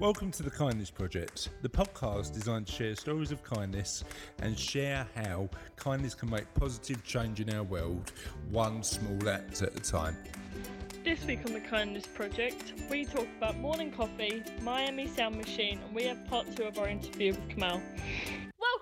Welcome to the Kindness Project, the podcast designed to share stories of kindness and share how kindness can make positive change in our world, one small act at a time. This week on the Kindness Project, we talk about morning coffee, Miami Sound Machine, and we have part two of our interview with Kamal.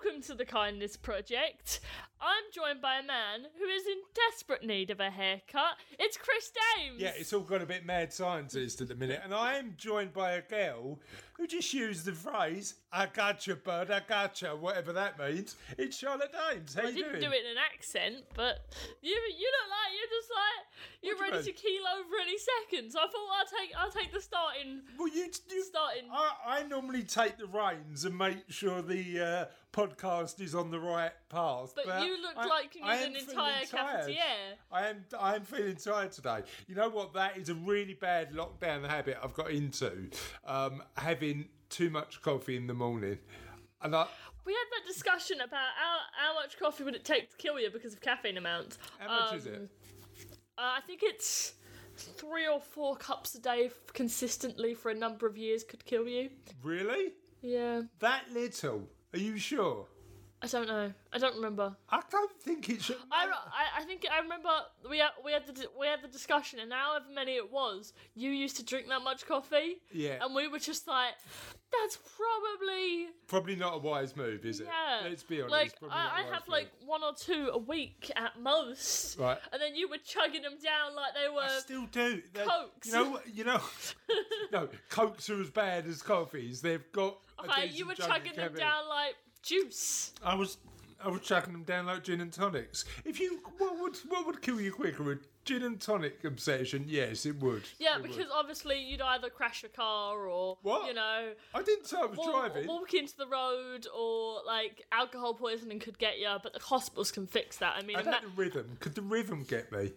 Welcome to the Kindness Project. I'm joined by a man who is in desperate need of a haircut. It's Chris Dames. Yeah, it's all got a bit mad scientist at the minute, and I am joined by a girl who just used the phrase "I gotcha, bud, I gotcha," whatever that means. It's Charlotte Dames. How I you didn't doing? do it in an accent, but you you look like you're just like you're What do you ready to keel over any second. So I thought I'll take I'll take the starting Well, you, you starting. I, I normally take the reins and make sure the uh, podcast is on the right path. But you look I- like you I need an entire cafetiere. I am. I am feeling tired today. You know what? That is a really bad lockdown habit I've got into. Um, having too much coffee in the morning, and I. We had that discussion about how, how much coffee would it take to kill you because of caffeine amount. How much is Um, it? Uh, I think it's three or four cups a day f- consistently for a number of years could kill you. Really? Yeah, That little? Are you sure? I don't know. I don't remember. I don't think it should. I, I, I think I remember we had, we had the we had the discussion, and however many it was, you used to drink that much coffee, Yeah. and we were just like, that's probably Probably not a wise move, is it? yeah. Let's be honest. Like probably not a I, I have move. like one or two a week at most, Right. and then you were chugging them down like they were. I still do. They- Cokes. You know, you know. no, cokes are as bad as coffees. They've got. Okay, you were chugging them down like juice. I was, I was chucking them down like gin and tonics. If you, what would, what would kill you quicker? A gin and tonic obsession? Yes, it would. Yeah, It would. because obviously you'd either crash a car or What? you know I didn't say I was wa- driving. walk into the road or like alcohol poisoning could get you, but the hospitals can fix that. I mean, I had the rhythm. Could the rhythm get me?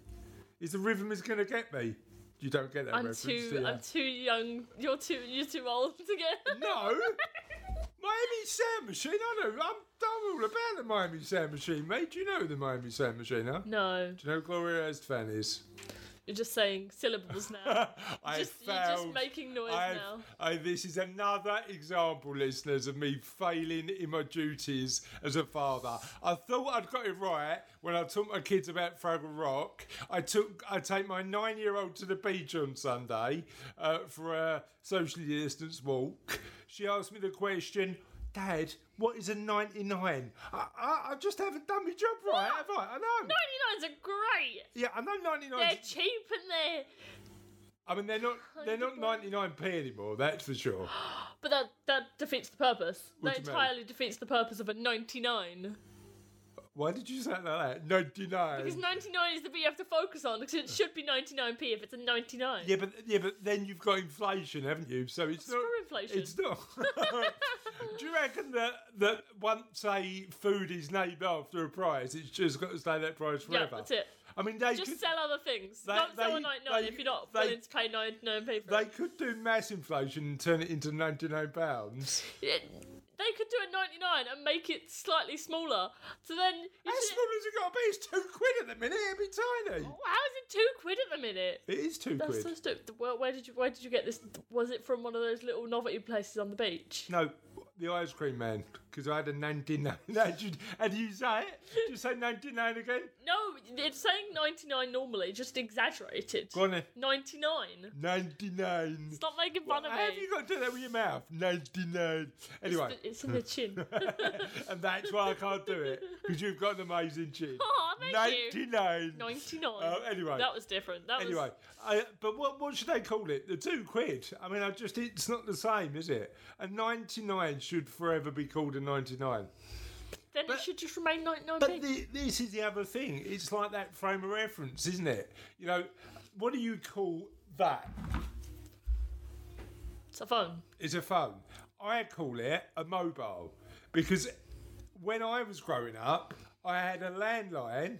Is the rhythm is going to get me? You don't get that I'm reference, too? I'm too young. You're too you're too old to get. No. Miami Sound Machine. I know. I'm, I'm all about the Miami Sand Machine, mate. Do you know the Miami Sand Machine, huh? No, Do you know who Gloria Estefan is? you're just saying syllables now. I just, you're just making noise I've- now. I, this is another example, listeners, of me failing in my duties as a father. I thought I'd got it right when I taught my kids about Fraggle Rock. I took I take my nine-year-old to the beach on Sunday uh, for a socially distanced walk. She asked me the question. Dad, what is a 99? I, I, I just haven't done my job right, have I? I know. 99s are great. Yeah, I know 99. They're cheap and they're. I mean, they're not they're not 99p anymore. That's for sure. But that that defeats the purpose. What that do you mean? entirely defeats the purpose of a 99. Why did you say it like that? 99. Because 99 is the bit you have to focus on because it should be 99p if it's a 99. yeah, but yeah, but then you've got inflation, haven't you? So it's not inflation. It's not. Do you reckon that that once a food is named after a price, it's just got to stay that price forever? yeah, that's it. I mean, they Just could sell other things. They- Don't sell a 99 they- if you're not they- willing to pay 99p for they it. could do mass inflation and turn it into 99 pounds. They could do a 99 and make it slightly smaller. So then. How should- small has it got to be? It's two quid at the minute. It'd be tiny. Oh, How is it two quid at the minute? It is two That's quid. so stupid. Where, where did you Where did you get this? Was it from one of those little novelty places on the beach? No, the ice cream man, because I had a 99. and you, say it? Did you say 99 again? No, it's saying 99 normally, just exaggerated. Go on then. 99. 99. Stop making fun How of have me. you got to do that with your mouth? 99. Anyway, It's in the chin. and that's why I can't do it, because you've got an amazing chin. oh, thank you. 99. 99. Uh, anyway. That was different. That Anyway, was. I, but what, what should they call it? The two quid? I mean, I just it's not the same, is it? A 99 should forever be called a 99. Then but- it should just remain 99p. But the, this is the other thing. It's like that frame of reference, isn't it? You know, what do you call that? it's a phone. It's a phone. I call it a mobile because when I was growing up, I had a landline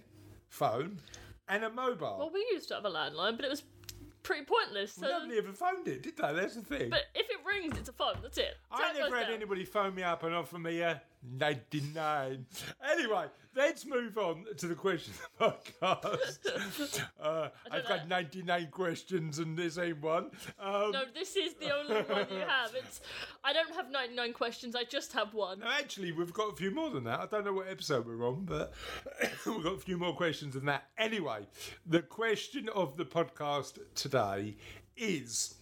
phone and a mobile. Well, we used to have a landline, but it was pretty pointless. So, Nobody ever phoned it, did they? That's the thing. but if rings, it's a phone. That's it. I never had down. anybody phone me up and offer me a 99. Anyway, let's move on to the question of the podcast. Uh, I've know. got 99 questions and this ain't one. Um, No, this is the only one you have. It's. I don't have 99 questions. I just have one. no, actually, we've got a few more than that. I don't know what episode we're on, but we've got a few more questions than that. Anyway, the question of the podcast today is.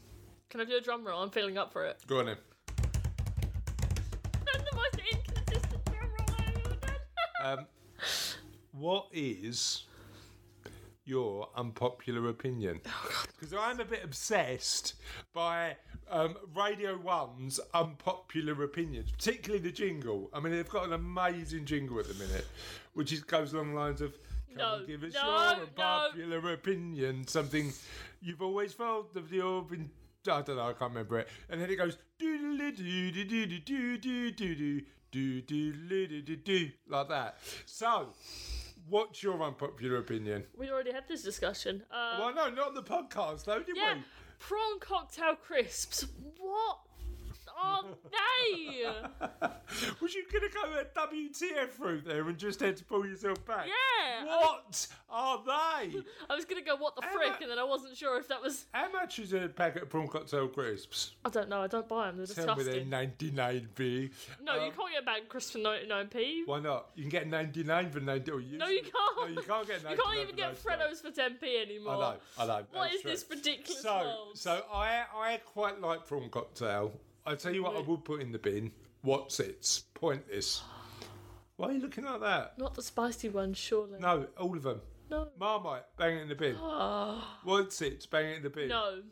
Can I do a drum roll? I'm feeling up for it. Go on then. That's the most inconsistent drum roll I've ever done. Um, what is your unpopular opinion? Because I'm a bit obsessed by um, Radio One's unpopular opinions, particularly the jingle. I mean, they've got an amazing jingle at the minute, which is, goes along the lines of. Come No, give us no, your no. unpopular opinion. Something you've always felt of your been. I don't know, I can't remember it. And then it goes like that. So, what's your unpopular opinion? We already had this discussion. Uh, well, no, not on the podcast though, did yeah, we? Prawn cocktail crisps. What are they? Was you gonna go a WTF route there and just had to pull yourself back? Yeah. What are they? I was gonna go what the frick, and then I wasn't sure if that was. How much is a packet of prawn cocktail crisps? I don't know. I don't buy them. They're Tell me they're 99p. No, you Um, can't get a bag of crisps for 99p. Why not? You can get 99 for 90. Or No, you can't. No, you can't get 99 You can't even get 99. Freddos for 10p anymore. I know, I know. What is this true. ridiculous So, world? so I I quite like prawn cocktail. I tell you what, I would put in the bin. What's it's pointless. Why are you looking like that? Not the spicy ones, surely. No, all of them. No. Marmite, bang it in the bin. What's it? Bang it in the bin. No.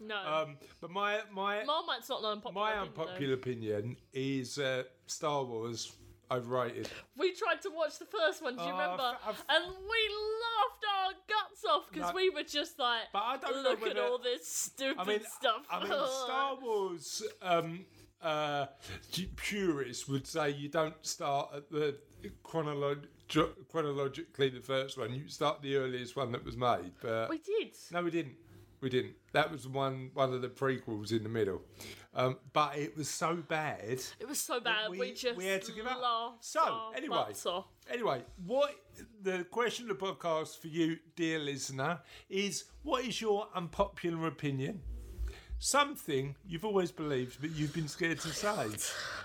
No. Um, but my my Marmite's not an unpopular. my opinion, though. unpopular opinion is uh, Star Wars overrated. We tried to watch the first one, do you Oh, remember? I've- and we laughed our guts off because No. we were just like, But I don't look at all this stupid I mean, stuff. I mean, Star Wars um, uh, purists would say you don't start at the chronolog- chronologically the first one. You start the earliest one that was made. But we did. no, we didn't. We didn't. That was one one of the prequels in the middle. Um, but it was so bad. It was so bad. We, we- just we had to give up. So, anyway. Anyway, what the question of the podcast for you, dear listener, is what is your unpopular opinion? Something you've always believed but you've been scared to say.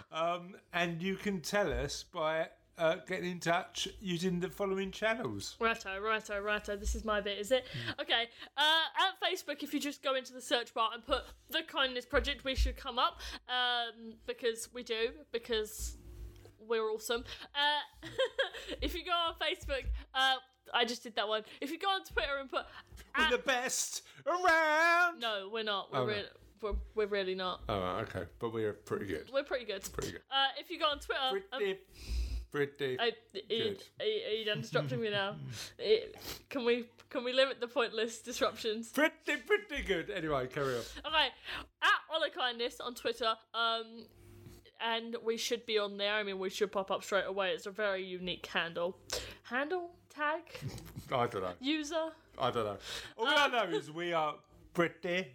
Um, and you can tell us by uh, getting in touch using the following channels. Righto, righto, righto. This is my bit, is it? Mm. Okay. Uh, at Facebook, if you just go into the search bar and put the Kindness Project, we should come up. Um, because we do, because we're awesome. Uh, if you go on Facebook, uh, I just did that one. If you go on Twitter and put. We're the best around. no, we're not. We're, Oh, no. we're, we're really not. Oh, okay, but we're pretty good. We're pretty good. Pretty good. Uh, if you go on Twitter. um, Pretty, pretty. I, are, you, Good. are, you, are done disrupting me now? Can we can we limit the pointless disruptions? Pretty, pretty good. Anyway, carry on. Okay, at Ola Kindness on Twitter, um, and we should be on there. I mean, we should pop up straight away. It's a very unique handle. Handle tag I don't know. user. I don't know. All I know is we are pretty,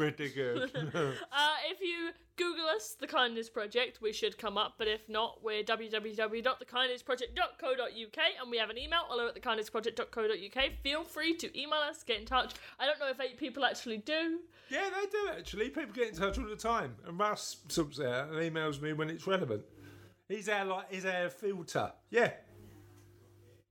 pretty good. Uh, if you Google us, The Kindness Project, we should come up. But if not, we're www.thekindnessproject.co.uk and we have an email, hello at thekindnessproject.co.uk. Feel free to email us, get in touch. I don't know if eight people actually do. yeah, they do actually. People get in touch all the time, and Russ sorts it out and emails me when it's relevant. He's our like, he's our filter. Yeah.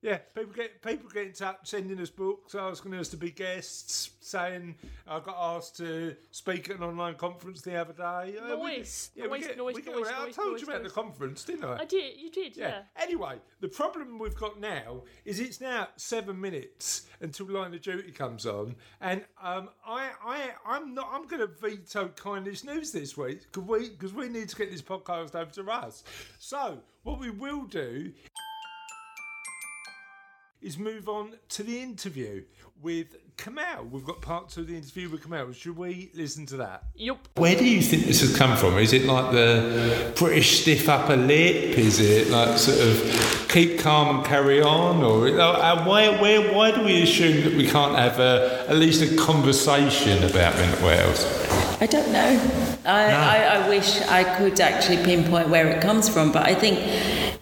Yeah, people get people get in touch, sending us books, asking us to be guests, saying I got asked to speak at an online conference the other day. Uh, we Noise, get- yeah, we noise, get- noise, we get noise. I told noise, you about noise. the conference, didn't I? I did, you did, yeah. Anyway, the problem we've got now is it's now seven minutes until Line of Duty comes on, and um, I, I, I'm not. I'm going to veto kindness news this week because we because we need to get this podcast over to us. So what we will do is move on to the interview with Kamal. We've got part two of the interview with Kamal. Should we listen to that? Yep. Where do you think this has come from? Is it like the British stiff upper lip? Is it like sort of keep calm and carry on? Or uh, why, where, why do we assume that we can't have a, at least a conversation about mental health? I don't know. I, I, I wish I could actually pinpoint where it comes from, but I think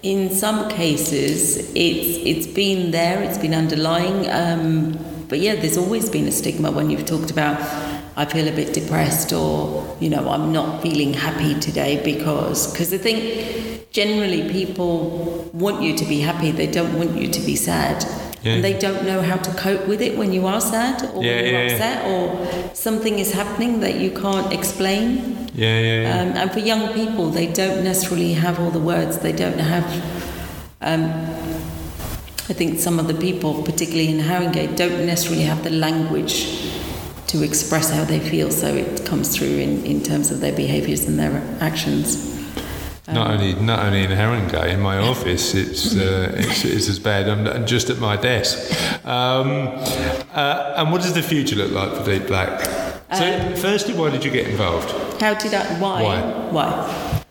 in some cases it's it's been there, it's been underlying. Um, but yeah, there's always been a stigma when you've talked about I feel a bit depressed or you know I'm not feeling happy today because because I think generally people want you to be happy, they don't want you to be sad. Yeah. And they don't know how to cope with it when you are sad or Yeah, when you're yeah, upset or something is happening that you can't explain. Yeah, yeah, yeah. Um, and for young people, they don't necessarily have all the words. They don't have. Um, I think some of the people, particularly in Haringey, don't necessarily have the language to express how they feel. So it comes through in, in terms of their behaviours and their actions. Not only not only in Haringey, in my office, it's uh, it's, it's as bad. I'm I'm just at my desk. Um, uh, and what does the future look like for Deep Black? So, firstly, why did you get involved? How did I? Why? Why? Why?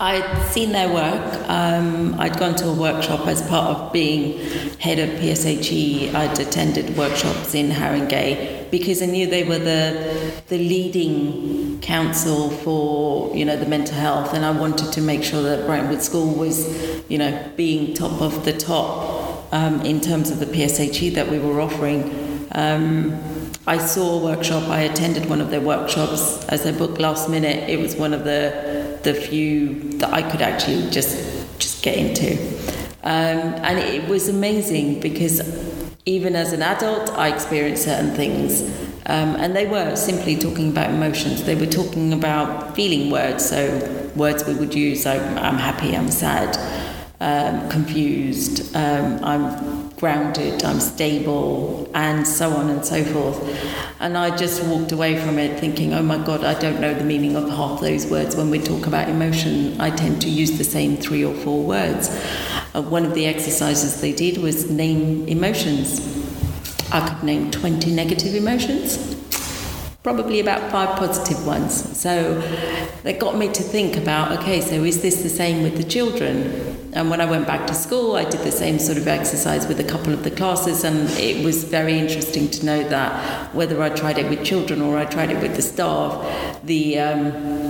I'd seen their work. Um, I'd gone to a workshop as part of being head of PSHE. I'd attended workshops in Haringey because I knew they were the the leading council for you know the mental health, and I wanted to make sure that Brentwood School was you know being top of the top um, in terms of the PSHE that we were offering. Um, I saw a workshop. I attended one of their workshops as they booked last minute. It was one of the the few that I could actually just just get into, um, and it was amazing because even as an adult, I experienced certain things, um, and they were simply talking about emotions. They were talking about feeling words, so words we would use. like, I'm happy. I'm sad. Um, confused. Um, I'm grounded. I'm stable, and so on and so forth. And I just walked away from it thinking, oh my God, I don't know the meaning of half those words. When we talk about emotion, I tend to use the same three or four words. Uh, one of the exercises they did was name emotions. I could name 20 negative emotions, probably about five positive ones. So that got me to think about okay, so is this the same with the children? And when I went back to school, I did the same sort of exercise with a couple of the classes, and it was very interesting to know that whether I tried it with children or I tried it with the staff, the um,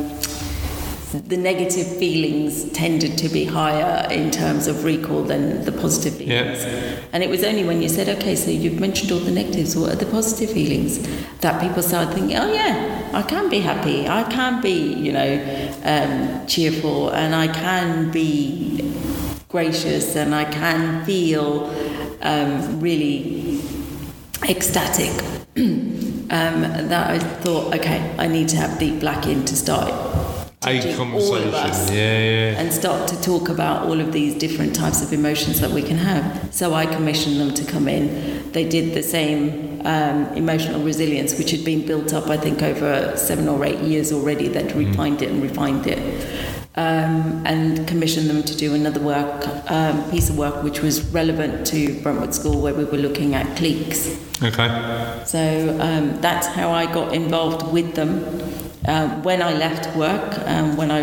the negative feelings tended to be higher in terms of recall than the positive feelings. And it was only when you said, okay, so you've mentioned all the negatives, what are the positive feelings? That people started thinking, oh yeah, I can be happy, I can be, you know, um, cheerful, and I can be gracious, and I can feel um, really ecstatic. um, that I thought, okay, I need to have Deep Black in to start A teaching all of conversation. Yeah, yeah. and start to talk about all of these different types of emotions that we can have. So I commissioned them to come in. They did the same um, emotional resilience, which had been built up, I think, over seven or eight years already. They'd refined it and refined it. Um, and commissioned them to do another work, um, piece of work which was relevant to Brentwood School, where we were looking at cliques. Okay. So um, that's how I got involved with them. Um, when I left work, um, when I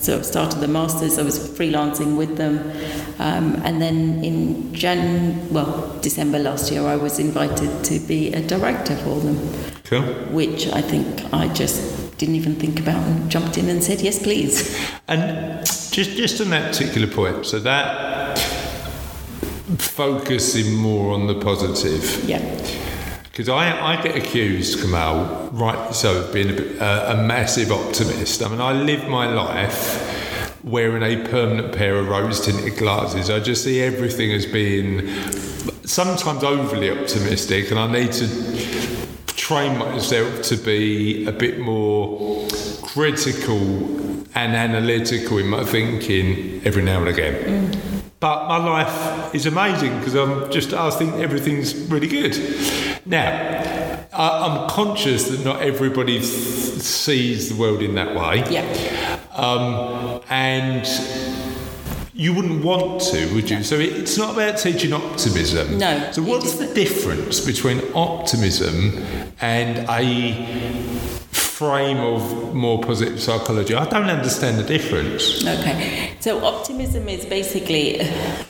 sort of started the masters, I was freelancing with them, um, and then in Jan, well, December last year, I was invited to be a director for them, Cool. which I think I just didn't even think about and jumped in and said yes, please. And just just on that particular point, so that focusing more on the positive. Yeah, Because I, I get accused, Kamal, right, so of being a, bit, uh, a massive optimist. I mean, I live my life wearing a permanent pair of rose tinted glasses. I just see everything as being sometimes overly optimistic, and I need to train myself to be a bit more critical and analytical in my thinking every now and again. But my life is amazing because I'm just, I think everything's really good. Now, I, I'm conscious that not everybody th- sees the world in that way. yeah. Um, and you wouldn't want to, would you? So it's not about teaching optimism. No, So what's the difference between optimism and a frame of more positive psychology. I don't understand the difference. Okay, so optimism is basically,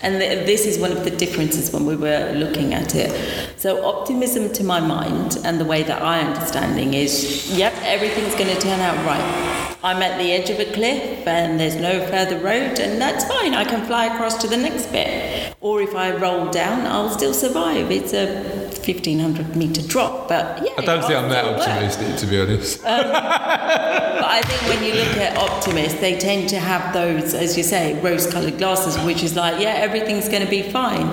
and this is one of the differences when we were looking at it. So, optimism to my mind and the way that I understanding is, yep, everything's going to turn out right. I'm at the edge of a cliff and there's no further road, and that's fine. I can fly across to the next bit. Or if I roll down, I'll still survive. It's a 1500 meter drop, but yeah. I don't think I'm that it'll work. optimistic, to be honest. Um, but I think when you look at optimists, they tend to have those, as you say, rose coloured glasses, which is like, yeah, everything's going to be fine.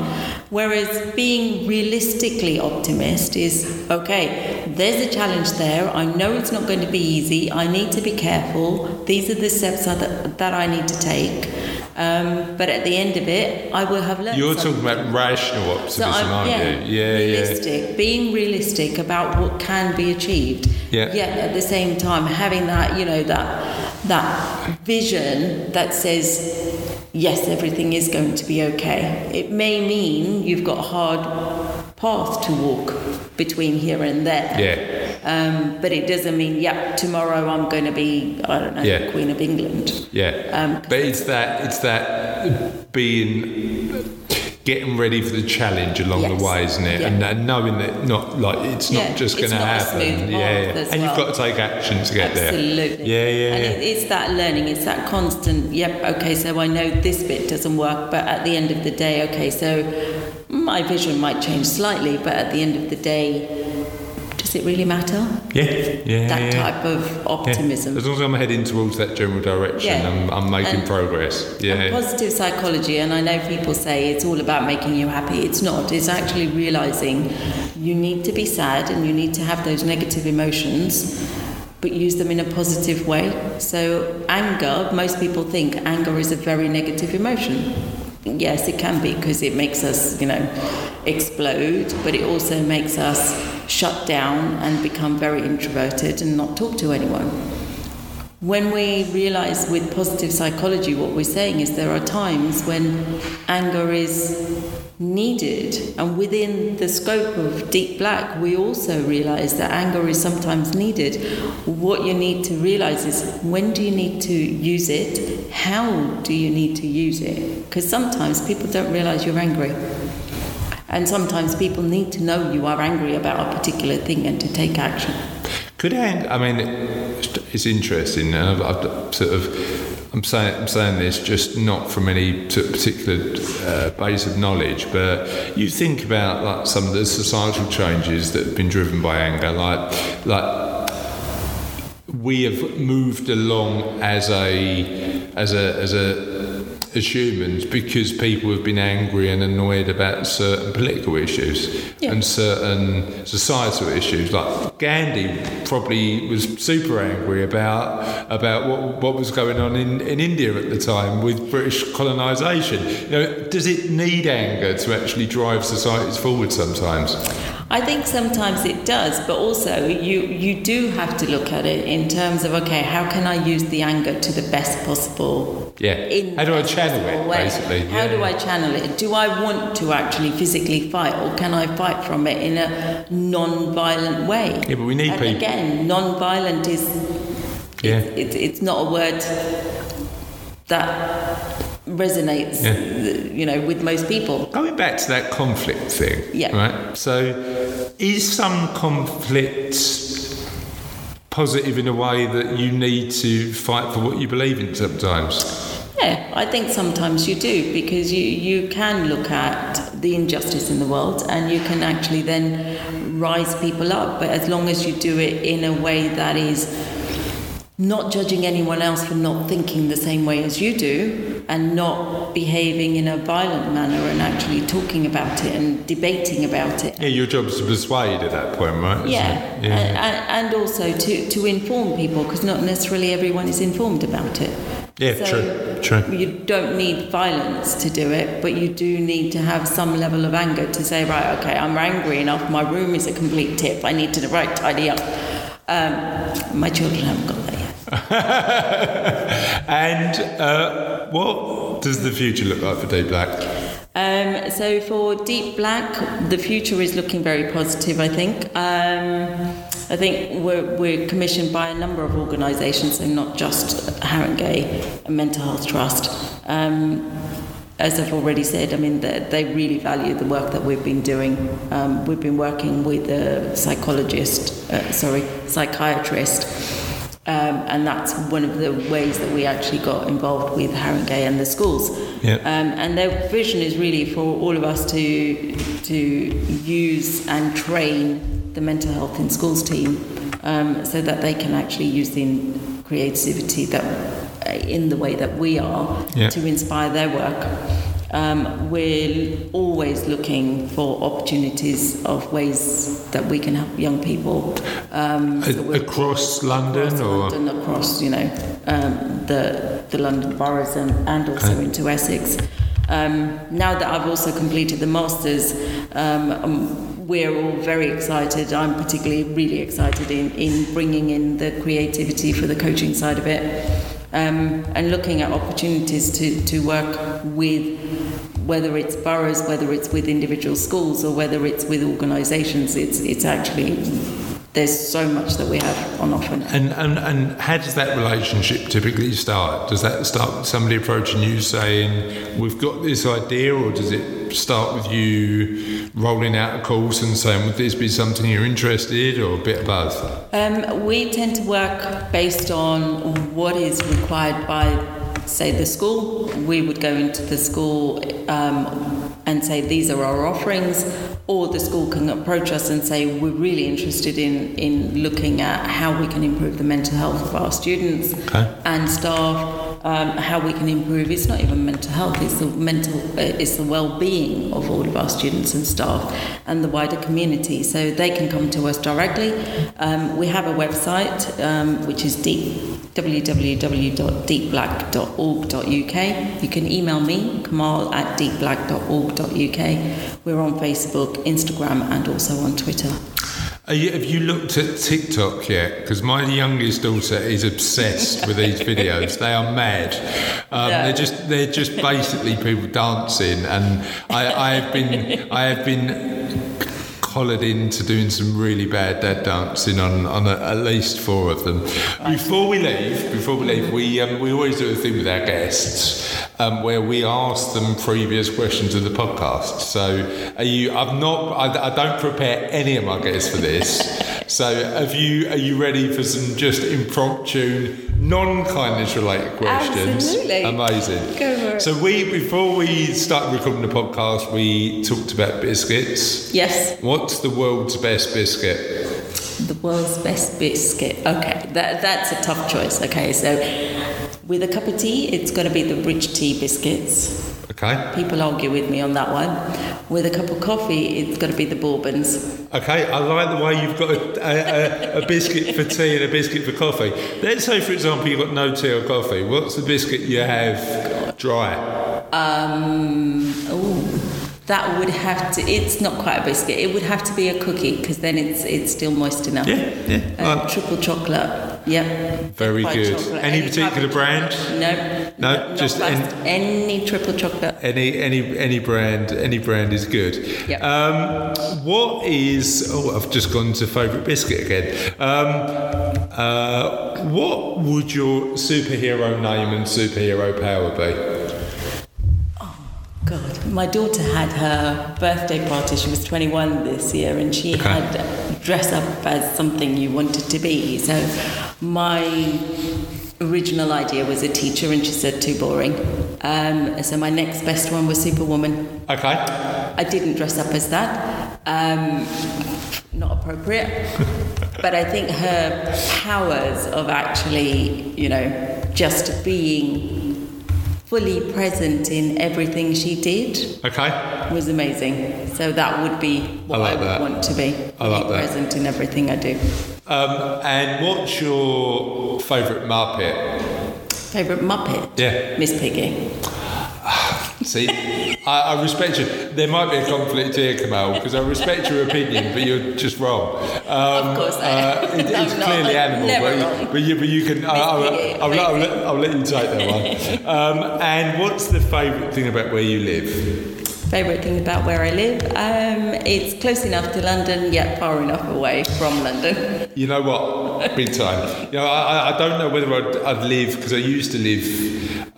Whereas being realistically optimist is, okay, there's a challenge there. I know it's not going to be easy. I need to be careful. These are the steps that, that I need to take. Um, but at the end of it, I will have learned. You're something. talking about rational So optimism, I'm, aren't yeah, you? Yeah, yeah. realistic, being realistic about what can be achieved. Yeah. Yet at the same time, having that, you know, that that vision that says, yes, everything is going to be okay. It may mean you've got hard path to walk between here and there. Yeah. Um, but it doesn't mean, yeah, tomorrow I'm going to be, I don't know, Yeah. Queen of England. Yeah, Um, but it's that it's that being getting ready for the challenge along the way, isn't it? Yeah. And, and knowing that not like it's not Yeah, just going to happen. yeah, path yeah. as and you've got to take action to get there. Absolutely. Yeah, yeah, And it, it's that learning, it's that constant, yep, okay, so I know this bit doesn't work, but at the end of the day, okay, so my vision might change slightly, but at the end of the day, does it really matter? Yeah, yeah, that yeah. type of Yeah. optimism. As long as I'm heading towards that general direction, Yeah. I'm, I'm making And- progress. Yeah, positive psychology, and I know people say it's all about making you happy. It's not. It's actually realizing you need to be sad and you need to have those negative emotions, but use them in a positive way. So, anger, most people think anger is a very negative emotion. Yes, it can be because it makes us, you know, explode, but it also makes us shut down and become very introverted and not talk to anyone. When we realize with positive psychology, what we're saying is there are times when anger is needed, and within the scope of Deep Black, we also realize that anger is sometimes needed. What you need to realize is when do you need to use it? How do you need to use it? Because sometimes people don't realize you're angry. And sometimes people need to know you are angry about a particular thing and to take action. Could I? I mean, it's- interesting. I've, I've sort of, I'm saying, I'm saying this just not from any particular uh, base of knowledge, but you think about like some of the societal changes that have been driven by anger, like like we have moved along as a as a as a as humans because people have been angry and annoyed about certain political issues Yeah. and certain societal issues. Like Gandhi probably was super angry about about what what was going on in, in India at the time with British colonisation. You know, does it need anger to actually drive societies forward sometimes? I think sometimes it does, but also you, you do have to look at it in terms of okay, how can I use the anger to the best possible Yeah. in How do I channel it, way? basically? How Yeah. do I channel it? Do I want to actually physically fight, or can I fight from it in a non-violent way? Yeah, but we need and people. Again, non-violent is Yeah. it's not a word that resonates, Yeah. you know, with most people. Going back to that conflict thing, Yeah. right? So, is some conflict positive in a way that you need to fight for what you believe in sometimes? Yeah, I think sometimes you do because you, you can look at the injustice in the world and you can actually then rise people up. But as long as you do it in a way that is not judging anyone else for not thinking the same way as you do and not behaving in a violent manner and actually talking about it and debating about it. Yeah, your job is to persuade at that point, right? Yeah, yeah. And, and, also to, to inform people because not necessarily everyone is informed about it. Yeah, So true, true. You don't need violence to do it, but you do need to have some level of anger to say, right, okay, I'm angry enough. My room is a complete tip. I need to right tidy up. Um, my children haven't got that. and uh, what does the future look like for Deep Black? Um, so for Deep Black, the future is looking very positive. I think. Um, I think we're, we're commissioned by a number of organisations, and not just Haringey Mental Health Trust. Um, as I've already said, I mean, they, they really value the work that we've been doing. Um, we've been working with a psychologist, uh, sorry, psychiatrist, um, and that's one of the ways that we actually got involved with Haringey and the schools. Yeah. Um, and their vision is really for all of us to to use and train the mental health in schools team, um, so that they can actually use the creativity that uh, in the way that we are Yeah. to inspire their work. Um, we're always looking for opportunities of ways that we can help young people. Um, so across London across or London, across you know um, the the London boroughs and, and also Okay. into Essex. Um, now that I've also completed the masters, um, um, we're all very excited. I'm particularly really excited in, in bringing in the creativity for the coaching side of it, um, and looking at opportunities to to work with whether it's boroughs, whether it's with individual schools, or whether it's with organisations. It's it's actually there's so much that we have on offer now. And, and, and how does that relationship typically start? Does that start with somebody approaching you saying, We've got this idea, or does it start with you rolling out a course and saying, Would this be something you're interested, or a bit of both? Um, we tend to work based on what is required by, say, the school. We would go into the school um, and say, these are our offerings, or the school can approach us and say, we're really interested in, in looking at how we can improve the mental health of our students Okay. and staff. Um, how we can improve. It's not even mental health. It's the mental. Uh, it's the well-being of all of our students and staff, and the wider community. So they can come to us directly. Um, we have a website um, which is deep www.deepblack.org.uk. You can email me, Kamal at deepblack.org.uk. We're on Facebook, Instagram, and also on Twitter. Are you, have you looked at TikTok yet? Because my youngest daughter is obsessed with these videos. They are mad. Um. They're just they're just basically people dancing, and I, I have been I have been collared into doing some really bad dad dancing on, on a, at least four of them. Before we leave, before we leave, we um, we always do a thing with our guests um, where we ask them previous questions of the podcast. So, are you? I've not. I, I don't prepare any of my guests for this. So, have you? Are you ready for some just impromptu, non-kindness related questions? Absolutely. Amazing. Go for it. So we before we started recording the podcast, we talked about biscuits. Yes, What's the world's best biscuit? the world's best biscuit. Okay, that, that's a tough choice. Okay, so with a cup of tea, it's got to be the rich tea biscuits. Okay. People argue with me on that one. With a cup of coffee, it's got to be the bourbons. Okay, I like the way you've got a, a, a, biscuit for tea and a biscuit for coffee. Let's say, for example, you've got no tea or coffee. What's the biscuit you have dry? Um, oh, that would have to. It's not quite a biscuit. It would have to be a cookie because then it's it's still moist enough. Yeah, yeah. Well, triple chocolate. Yep. Very good. chocolate, Any type particular brand? chocolate. No. No, just fast. any triple chocolate. Any any any brand any brand is good. Yep. Um, what is? Oh, I've just gone to favourite biscuit again. Um, uh, what would your superhero name and superhero power be? Oh god, my daughter had her birthday party. She was 21 this year, and she Okay. had dress up as something you wanted to be. So, my original idea was a teacher, and she said too boring. Um, so my next best one was Superwoman. Okay. I didn't dress up as that. Um, not appropriate. but I think her powers of actually, you know, just being fully present in everything she did Okay. was amazing. So that would be what I I, like would that. want to be. I like that. present in everything I do. Um, and what's your favourite Muppet? Favorite Muppet? Yeah. Miss Piggy. See, I, I respect you. There might be a conflict here, Kamal, because I respect your opinion, but you're just wrong. Um, Of course I am. uh, it- it's not. clearly I'm animal, never but, but you, but you can. I'll, I'll, I'll, let, I'll let you take that one. Um, and what's the favourite thing about where you live? Favourite thing about where I live? Um, it's close enough to London, yet far enough away from London. You know what? Big time. You know, I, I don't know whether I'd, I'd live because I used to live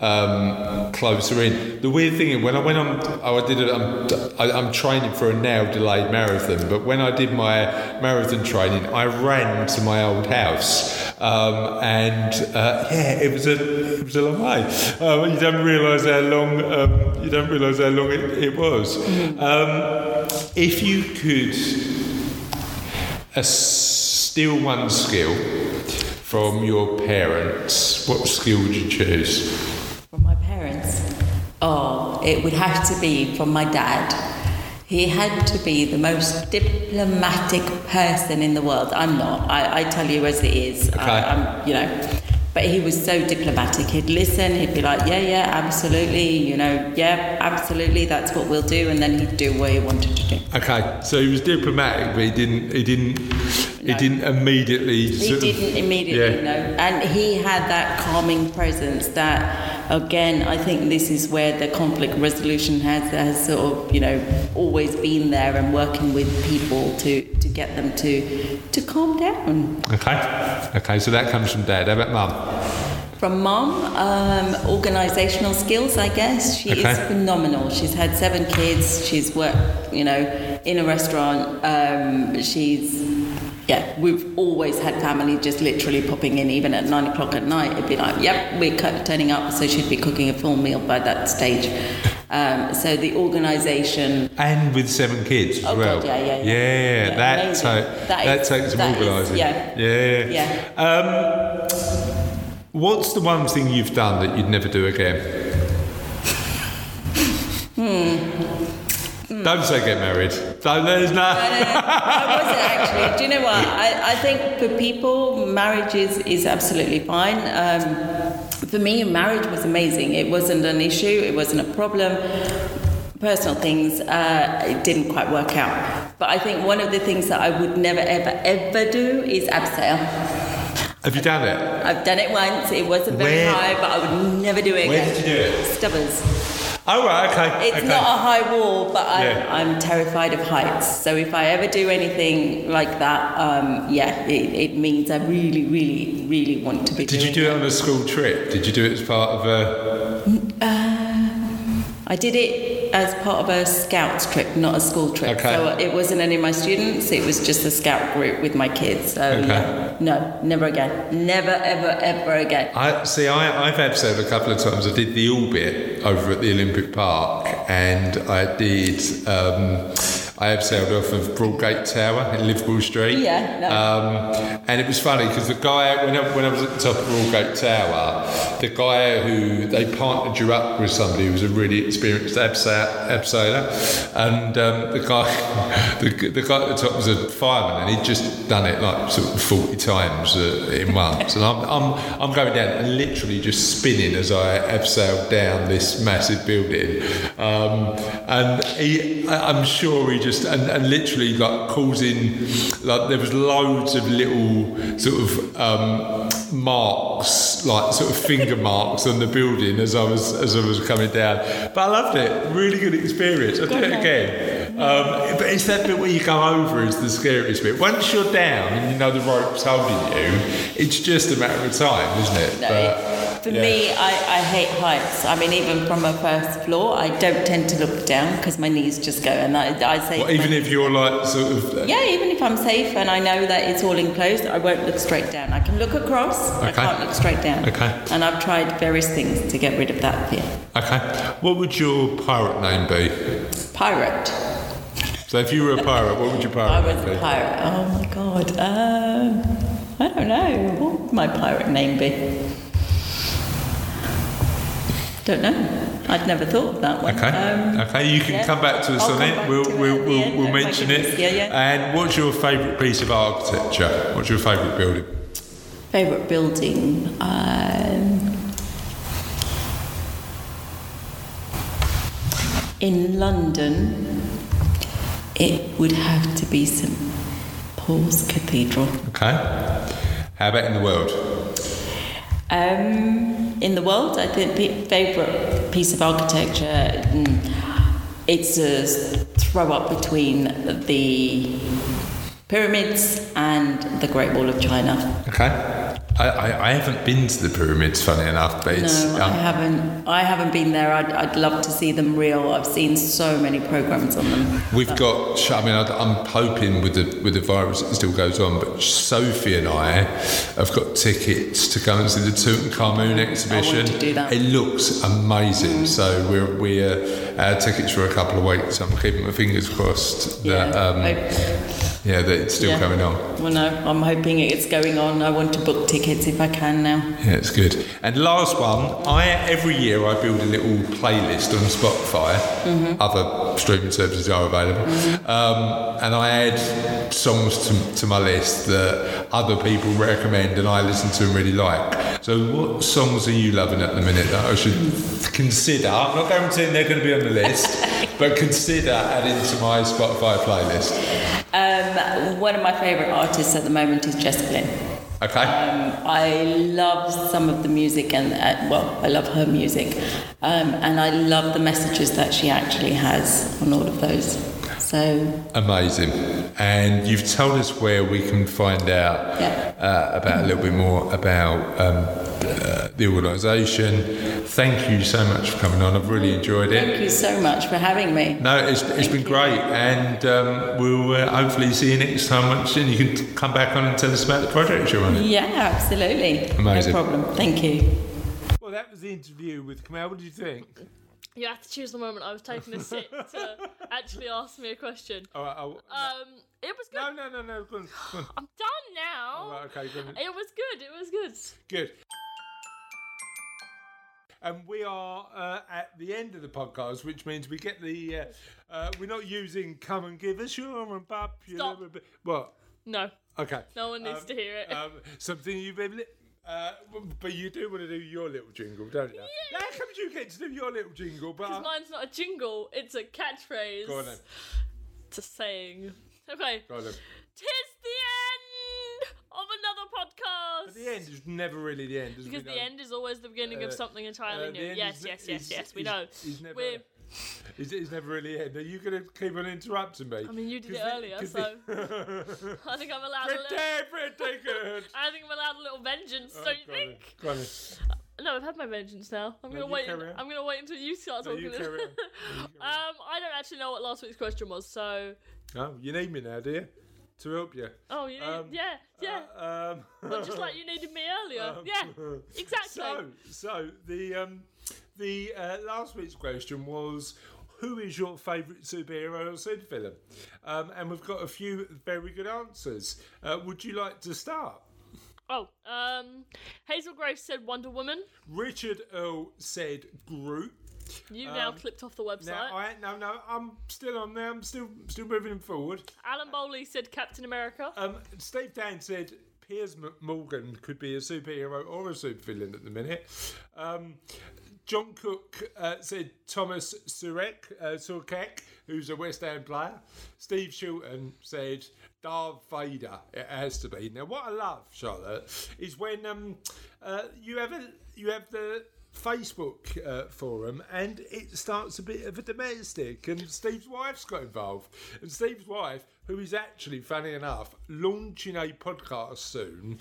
um, closer in. The weird thing is when I went on, oh, I did it. I'm, I, I'm training for a now delayed marathon, but when I did my marathon training, I ran to my old house, um, and uh, yeah, it was a it was a long way. Um, you don't realise how long um, you don't realise how long it, it was. Um, if you could a steal one skill from your parents, what skill would you choose? From my parents? Oh, it would have to be from my dad. He had to be the most diplomatic person in the world. I'm not. I, I tell you as it is. Okay. I, I'm, you know. But he was so diplomatic. He'd listen. He'd be like, "Yeah, yeah, absolutely. You know, yeah, absolutely. That's what we'll do." And then he'd do what he wanted to do. Okay, so he was diplomatic, but he didn't. He didn't. He didn't immediately. He didn't immediately yeah. know. And he had that calming presence that, again, I think this is where the conflict resolution has, has sort of, you know, always been there and working with people to, to get them to, to calm down. Okay. Okay, so that comes from dad. How about mum? From mom, um, organisational skills, I guess. She Okay. is phenomenal. She's had seven kids. She's worked, you know, in a restaurant. Um, she's, yeah, we've always had family just literally popping in, even at nine o'clock at night. It'd be like, yep, we're turning up. So she'd be cooking a full meal by that stage. Um, so the organisation. And with seven kids as Oh, well. God, yeah, yeah, yeah. Yeah, Yeah, that, amazing. ta- That that is- takes some organising. yeah. yeah. Yeah. Um, what's the one thing you've done that you'd never do again? Don't say get married. Don't, there's no. I wasn't actually. Do you know what? I, I think for people, marriage is, is absolutely fine. Um, for me, marriage was amazing. It wasn't an issue, it wasn't a problem. Personal things, uh, it didn't quite work out. But I think one of the things that I would never, ever, ever do is abseil. Have you done it? I've done it once, it wasn't very Where- high, but I would never do it Where again. did you do it? Stubbers. Oh, right, okay. It's okay. not a high wall, but I'm, Yeah. I'm terrified of heights. So if I ever do anything like that, um, yeah, it, it means I really, really, really want to be Did you do it on a school trip? Did you do it as part of a. I did it as part of a scouts trip, not a school trip. Okay. So it wasn't any of my students, it was just a scout group with my kids. So Okay. yeah, no, never again. Never, ever, ever again. I see. I, I've abseiled a couple of times. I did the orbit over at the Olympic Park, and I did. Um, I abseiled off of Broadgate Tower in Liverpool Street. Yeah, no. Um, and it was funny because the guy, when I, when I was at the top of Broadgate Tower, the guy who they partnered you up with somebody who was a really experienced abseil, abseiler, and um, the guy, the, the guy at the top was a fireman, and he'd just done it like sort of forty times uh, in once, and I'm, I'm I'm going down and literally just spinning as I abseiled down this massive building, um, and he, I- I'm sure he just and, and literally like causing like there was loads of little sort of um, marks like sort of finger marks on the building as I was as I was coming down. But I loved it. Really good experience. I'll do it again. Um, but it's that bit where you go over is the scariest bit. Once you're down and you know the rope's holding you it's just a matter of time isn't it? No, But, For yeah. me, I, I hate heights. I mean, even from a first floor, I don't tend to look down because my knees just go. And I, I say, Well, even if you're like sort of uh, yeah, even if I'm safe and I know that it's all enclosed, I won't look straight down. I can look across, okay. I can't look straight down. Okay. And I've tried various things to get rid of that fear. okay what would your pirate name be Pirate. so if you were a pirate what would your pirate name be? I was a pirate. Oh my god. Um, I don't know. What would my pirate name be? Don't know. I'd never thought of that one. Okay. Um, okay, you can yeah. come back to us I'll on it. We'll, we'll, the we'll, we'll mention it. yeah, yeah. And what's your favourite piece of architecture? What's your favourite building? Favorite building. Um, in London, it would have to be St Paul's Cathedral. Okay. How about in the world? Um, in the world, I think the favourite piece of architecture. mm, it's a throw up between the pyramids and the Great Wall of China. Okay. I, I, I haven't been to the pyramids, funny enough, but it's. No, I um, haven't. I haven't been there. I'd, I'd love to see them real. I've seen so many programs on them. We've got. I mean, I- I'm hoping with the with the virus it still goes on, but Sophie and I have got tickets to go and see the Tutankhamun exhibition. I want to do that. It looks amazing. So we're we uh, tickets for a couple of weeks. I'm keeping my fingers crossed that Yeah, um, yeah that it's still Yeah. going on. Well, no, I'm hoping it's going on. I want to book tickets if I can now. Yeah, it's good. And last one, I every year I build a little playlist on Spotify. Other streaming services are available, um, and I add songs to, to my list that other people recommend, and I listen to and really like. So, what songs are you loving at the minute that I should consider? I'm not guaranteeing they're going to be on the list, but consider adding to my Spotify playlist. Um, one of my favourite artists at the moment is Jess Glynne. Okay. Um, I love some of the music, and uh, well, I love her music, um, and I love the messages that she actually has on all of those. So Amazing. And you've told us where we can find out Yeah. uh, about a little bit more about um, uh, the organisation. Thank you so much for coming on. I've really enjoyed it. thank you so much for having me. No, it's, it's been great, and um, we'll uh, hopefully see you next time. Once then you can t- come back on and tell us about the project you're on. Yeah, absolutely. Amazing. No problem. Thank you. Well, that was the interview with Kamal. What do you think? You have to choose the moment I was taking a sip to actually ask me a question. All right, I'll, Um, it was good. no, no, no, no. Go on, go on. I'm done now. Right, okay. It was good. It was good. Good. And we are uh, at the end of the podcast, which means we get the. Uh, uh, we're not using "come and give us your and popular." Stop. What? No, Okay. no one needs Um, to hear it. Um, something you've been. li- Uh, but you do want to do your little jingle, don't you? Yeah. How come you get to do your little jingle? But Because mine's not a jingle; it's a catchphrase. go on then. It's a saying. Okay. Go on then. Tis the end of another podcast. But the end is never really the end, Because the end is always the beginning Uh, of something entirely uh, the new. end Yes, is- yes, yes, is- yes. We is- know. is never- We're, It's, it's never really end. Are you going to keep on interrupting me? I mean, you did it 'Cause the- so I think I'm allowed a little. Pretty, pretty good. I think I'm allowed a little vengeance. Oh, don't you think? on. No, I've had my vengeance now. I'm No, gonna wait. I'm gonna wait until you start No, talking. you carry on. No, you carry um, I don't actually know what last week's question was, so. Oh, you need me now, do you? To help you. Oh, you need, Um, yeah, yeah. Uh, um, But just like you needed me earlier. um, yeah, exactly. So, so the um, the uh, last week's question was. Who is your favourite superhero or supervillain? Um, and we've got a few very good answers. Uh, would you like to start? Oh, um, Hazel Grace said Wonder Woman. Richard Earl said Groot. You now clipped off the website. Now, I no no, I'm still on there. I'm still still moving forward. Alan Bowley said Captain America. Um, Steve Dan said Piers Morgan could be a superhero or a supervillain at the minute. Um, John Cook uh, said Thomas Surek, uh, Surkek, who's a West Ham player. Steve Shilton said Darth Vader. It has to be. Now, what I love, Charlotte, is when um, uh, you have a, you have the Facebook uh, forum and it starts a bit of a domestic and Steve's wife's got involved and Steve's wife who is actually funny enough launching a podcast soon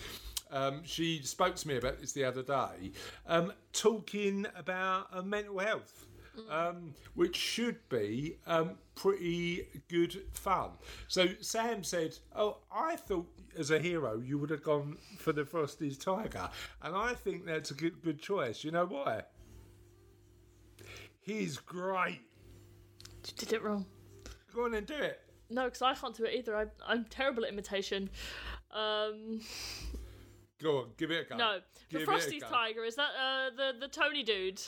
um, she spoke to me about this the other day um, talking about uh, mental health um, which should be um, pretty good fun. So Sam said, "Oh, I thought as a hero you would have gone for the Frosties Tiger, and I think that's a good good choice. You know why? He's great. You did it wrong. Go on and do it. No, because I can't do it either. I, I'm terrible at imitation. Um, Go on, give it a go. no, the Give a Frosties. Tiger is that uh, the the Tony dude?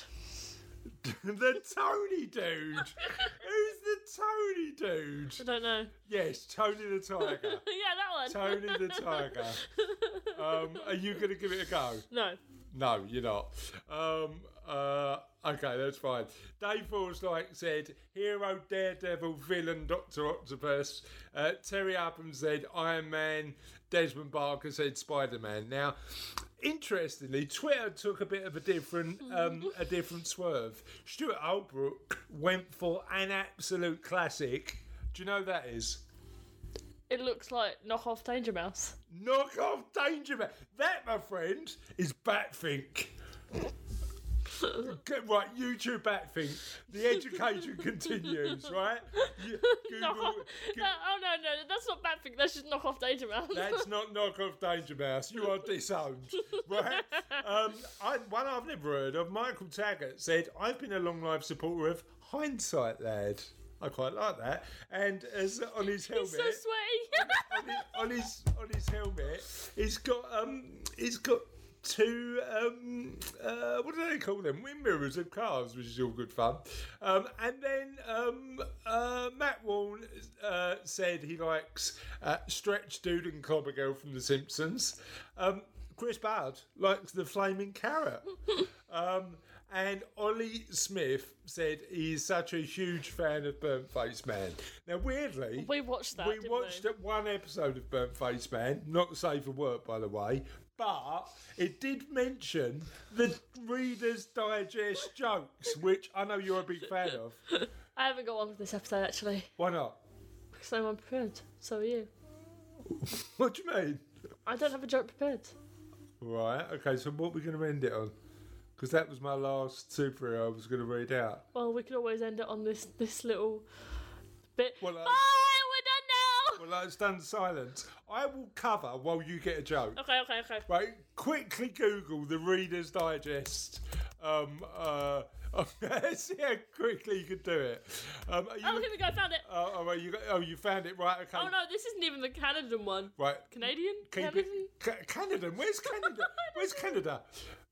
the Tony dude. Who's the Tony dude? I don't know. Yes, Tony the Tiger. yeah, that one. Tony the Tiger. Um, are you going to give it a go? No. No, you're not. Um, uh, Okay, that's fine. Dave like said, hero, daredevil, villain, Dr. Octopus. Uh, Terry Upham said, Iron Man. Desmond Barker said, Spider Man. Now, interestingly, Twitter took a bit of a different, um, a different swerve. Stuart Holbrook went for an absolute classic. Do you know who that is? It looks like knock off Danger Mouse. Knock off Danger Mouse. That, my friend, is Batfink. Okay, right, YouTube back thing. The education continues, right? You- Google. No, oh no, no, that's not bad thing. That's just knock off Danger Mouse. That's not knock off Danger Mouse. You are disowned, right? Um, I, one I've never heard of, Michael Taggart said, "I've been a long life supporter of Hindsight Lad." I quite like that. And as on his helmet, He's so sweaty. on, his, on his on his helmet, he's got um, he's got two um, uh, what do they call them? Wind mirrors of cars, which is all good fun. Um, and then um, uh, Matt Warren uh, said he likes uh, Stretch Dude and Clobber Girl from The Simpsons. Um, Chris Bard likes the flaming carrot. Um, and Ollie Smith said he's such a huge fan of Burnt Face Man. Now, weirdly, we watched that. we watched we? one episode of Burnt Face Man, not safe for work, by the way, but it did mention the Reader's Digest jokes, which I know you're a big fan of. I haven't got one for this episode actually. Why not? Because no one prepared. So are you. What do you mean? I don't have a joke prepared. Right, okay, so what are we going to end it on? Because that was my last superhero I was going to read out. Well, we can always end it on this this little bit. Well, uh, Bye, we're done now. Well, let's stand silent. I will cover while you get a joke. Okay, okay, okay. Right, quickly Google the Reader's Digest. Um, uh, see how quickly you could do it. Um, are you, Oh, here we go. Found it. oh, oh, you got, oh, you found it right? Okay. Oh no, this isn't even the Canadian one. Right. Canadian? Keep Canadian? it. Ca- Canada. Where's Canada? Where's Canada?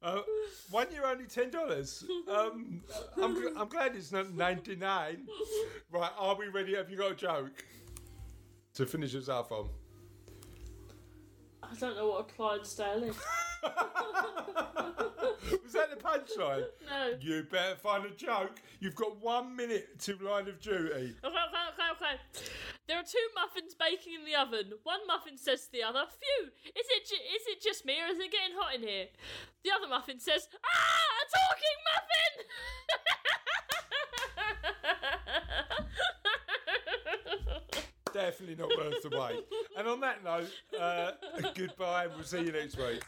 Uh, one year only ten dollars. Um, I'm, I'm glad it's not ninety nine. Right, are we ready? Have you got a joke to finish us off on? I don't know what a Clydesdale is. Was that the punchline? No. You better find a joke. You've got one minute to line of duty. Okay, okay, okay, okay. There are two muffins baking in the oven. One muffin says to the other, "Phew! Is it ju- is it just me, or is it getting hot in here?" The other muffin says, "Ah, a talking muffin!" Definitely not worth the wait. And on that note, uh, goodbye. We'll see you next week.